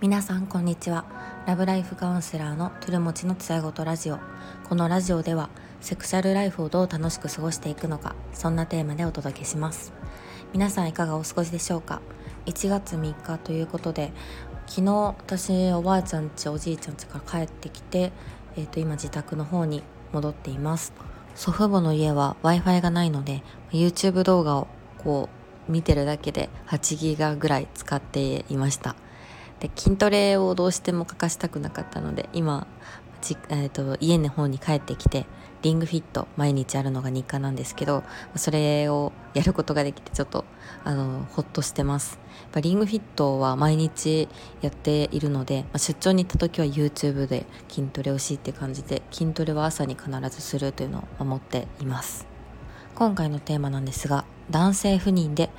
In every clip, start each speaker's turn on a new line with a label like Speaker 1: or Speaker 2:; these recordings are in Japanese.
Speaker 1: 皆さんこんにちは。ラブライフカウンセラーのトゥルモチのつやごとラジオ。このラジオではセクシャルライフをどう楽しく過ごしていくのかそんなテーマでお届けします。皆さんいかがお過ごしでしょうか？1月3日ということで昨日私おばあちゃんちおじいちゃんちから帰ってきて、えー、と今自宅の方に戻っています。祖父母の家は w i f i がないので YouTube 動画をこう見てるだけで8ギガぐらい使っていました。で筋トレをどうしても欠かしたくなかったので今、えーと、家の方に帰ってきてリングフィット毎日あるのが日課なんですけどそれをやることができてちょっとあのほっとしてます。やっぱリングフィットは毎日やっているので、まあ、出張に行った時は YouTube で筋トレをしいって感じで筋トレは朝に必ずするというのを思っています。今回のテーマなんですが男性不妊で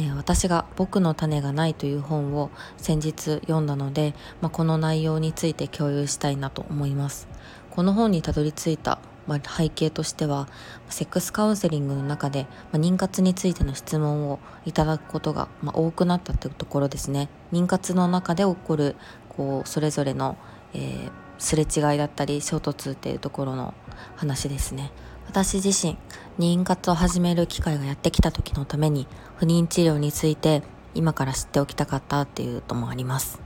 Speaker 1: えー、私が「僕の種がない」という本を先日読んだので、まあ、この内容について共有したいなと思います。この本にたどり着いた、まあ、背景としてはセックスカウンセリングの中で、まあ、妊活についての質問をいただくことが、ま多くなったというところですね。妊活の中で起こるこうそれぞれの、えー、すれ違いだったり衝突っていうところの話ですね。私自身妊活を始める機会がやってきた時のために不妊治療について今から知っておきたかったっていうともあります。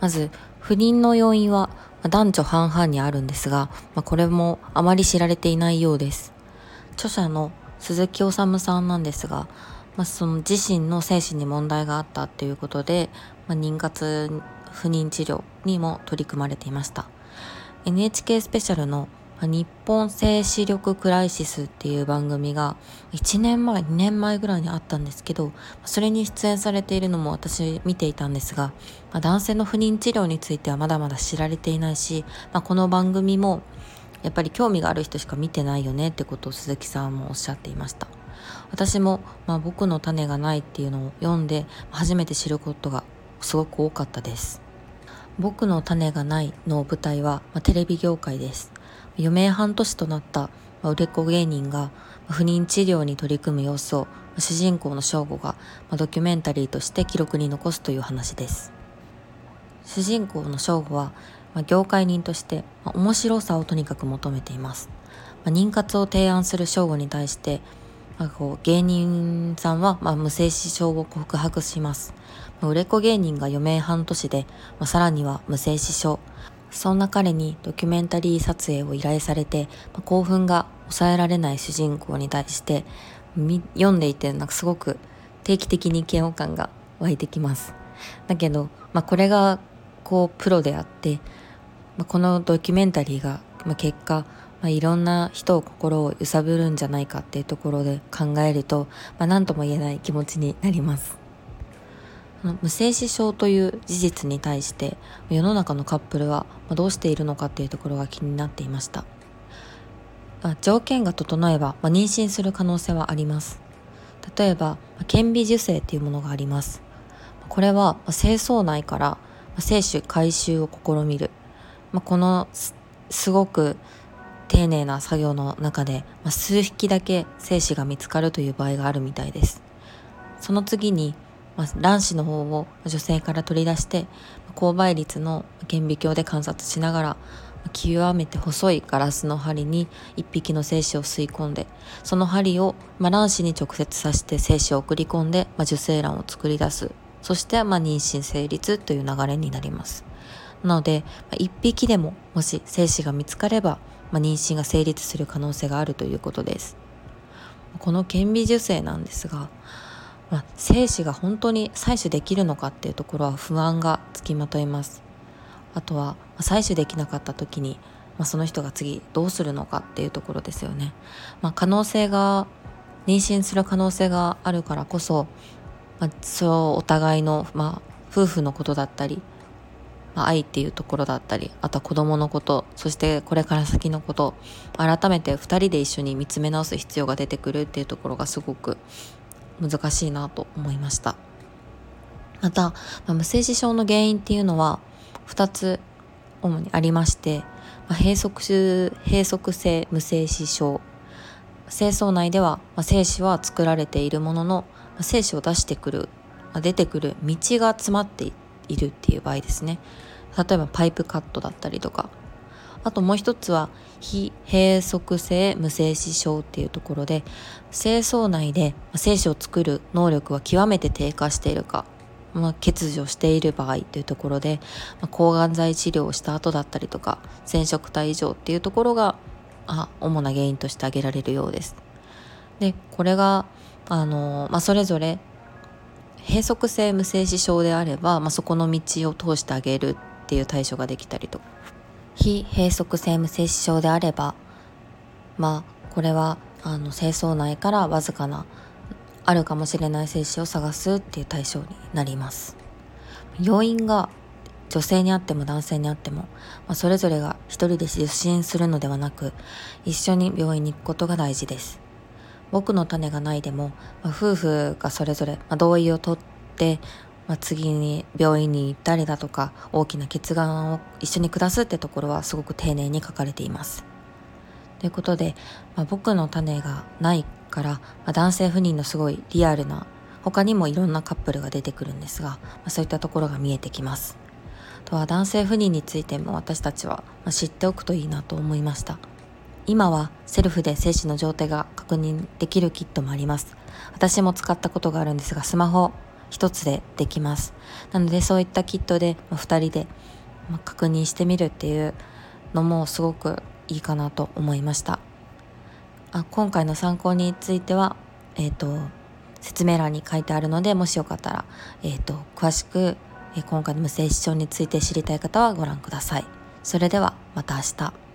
Speaker 1: まず不妊の要因は男女半々にあるんですが、まあ、これもあまり知られていないようです。著者の鈴木治さんなんですが、まあ、その自身の精神に問題があったっていうことで、まあ、妊活不妊治療にも取り組まれていました。NHK スペシャルの日本精子力クライシスっていう番組が1年前、2年前ぐらいにあったんですけど、それに出演されているのも私見ていたんですが、まあ、男性の不妊治療についてはまだまだ知られていないし、まあ、この番組もやっぱり興味がある人しか見てないよねってことを鈴木さんもおっしゃっていました。私も、まあ、僕の種がないっていうのを読んで初めて知ることがすごく多かったです。僕の種がないの舞台は、まあ、テレビ業界です。余命半年となった売れっ子芸人が不妊治療に取り組む様子を主人公の翔吾がドキュメンタリーとして記録に残すという話です。主人公の翔吾は業界人として面白さをとにかく求めています。妊活を提案する翔吾に対して芸人さんは無精子症を告白します。売れっ子芸人が余命半年でさらには無精子症。そんな彼にドキュメンタリー撮影を依頼されて、まあ、興奮が抑えられない主人公に対して読んでいてなんかすごく定期的に嫌悪感が湧いてきます。だけど、まあ、これがこうプロであって、まあ、このドキュメンタリーが、まあ、結果、まあ、いろんな人を心を揺さぶるんじゃないかっていうところで考えると、まあ、何とも言えない気持ちになります。無精子症という事実に対して世の中のカップルはどうしているのかっていうところが気になっていました。条件が整えば、まあ妊娠する可能性はあります。例えば顕微授精っていうものがあります。これは精巣内から精子回収を試みる、まあこのすごく丁寧な作業の中で、ま数匹だけ精子が見つかるという場合があるみたいです。その次にまあ、卵子の方を女性から取り出して勾配率の顕微鏡で観察しながら極めて細いガラスの針に1匹の精子を吸い込んでその針を、まあ、卵子に直接刺して精子を送り込んで、まあ、受精卵を作り出す。そして、まあ、妊娠成立という流れになります。なので、まあ、1匹でももし精子が見つかれば、まあ、妊娠が成立する可能性があるということです。この顕微授精なんですがまあ、精子が本当に採取できるのかっていうところは不安がつきまといます。あとは採取できなかった時に、まあ、その人が次どうするのかっていうところですよね、まあ、可能性が妊娠する可能性があるからこそ、まあ、そうお互いの、まあ、夫婦のことだったり、まあ、愛っていうところだったりあとは子供のことそしてこれから先のこと改めて2人で一緒に見つめ直す必要が出てくるっていうところがすごく難しいなと思いました。また、ま、無精子症の原因っていうのは2つ主にありまして、ま、閉塞閉塞性無精子症。精巣内では、ま、精子は作られているものの、ま、精子を出してくる、ま、出てくる道が詰まっているっていう場合ですね。例えばパイプカットだったりとかあともう一つは非閉塞性無精子症っていうところで精巣内で精子を作る能力は極めて低下しているか、まあ、欠如している場合というところで、まあ、抗がん剤治療をした後だったりとか染色体異常っていうところがあ主な原因として挙げられるようです。でこれがあの、まあ、それぞれ閉塞性無精子症であれば、まあ、そこの道を通してあげるっていう対処ができたりとか非閉塞性無精子症であればまあこれはあの精巣内からわずかなあるかもしれない精子を探すっていう対象になります。要因が女性にあっても男性にあっても、まあ、それぞれが一人で受診するのではなく一緒に病院に行くことが大事です。僕の種がないでも、まあ、夫婦がそれぞれ、ま、同意を取って、まあ、次に病院に行ったりだとか大きな決断を一緒に下すってところはすごく丁寧に書かれています。ということで、まあ、僕の種がないから、まあ、男性不妊のすごいリアルな他にもいろんなカップルが出てくるんですが、まあ、そういったところが見えてきます。とは男性不妊についても私たちは知っておくといいなと思いました。今はセルフで精子の状態が確認できるキットもあります。私も使ったことがあるんですがスマホ一つでできますなのでそういったキットで2人で確認してみるっていうのもすごくいいかなと思いましたあ今回の参考についてはえっ、ー、と説明欄に書いてあるのでもしよかったら、えーと詳しくえ今回の無精子症について知りたい方はご覧ください。それではまた明日。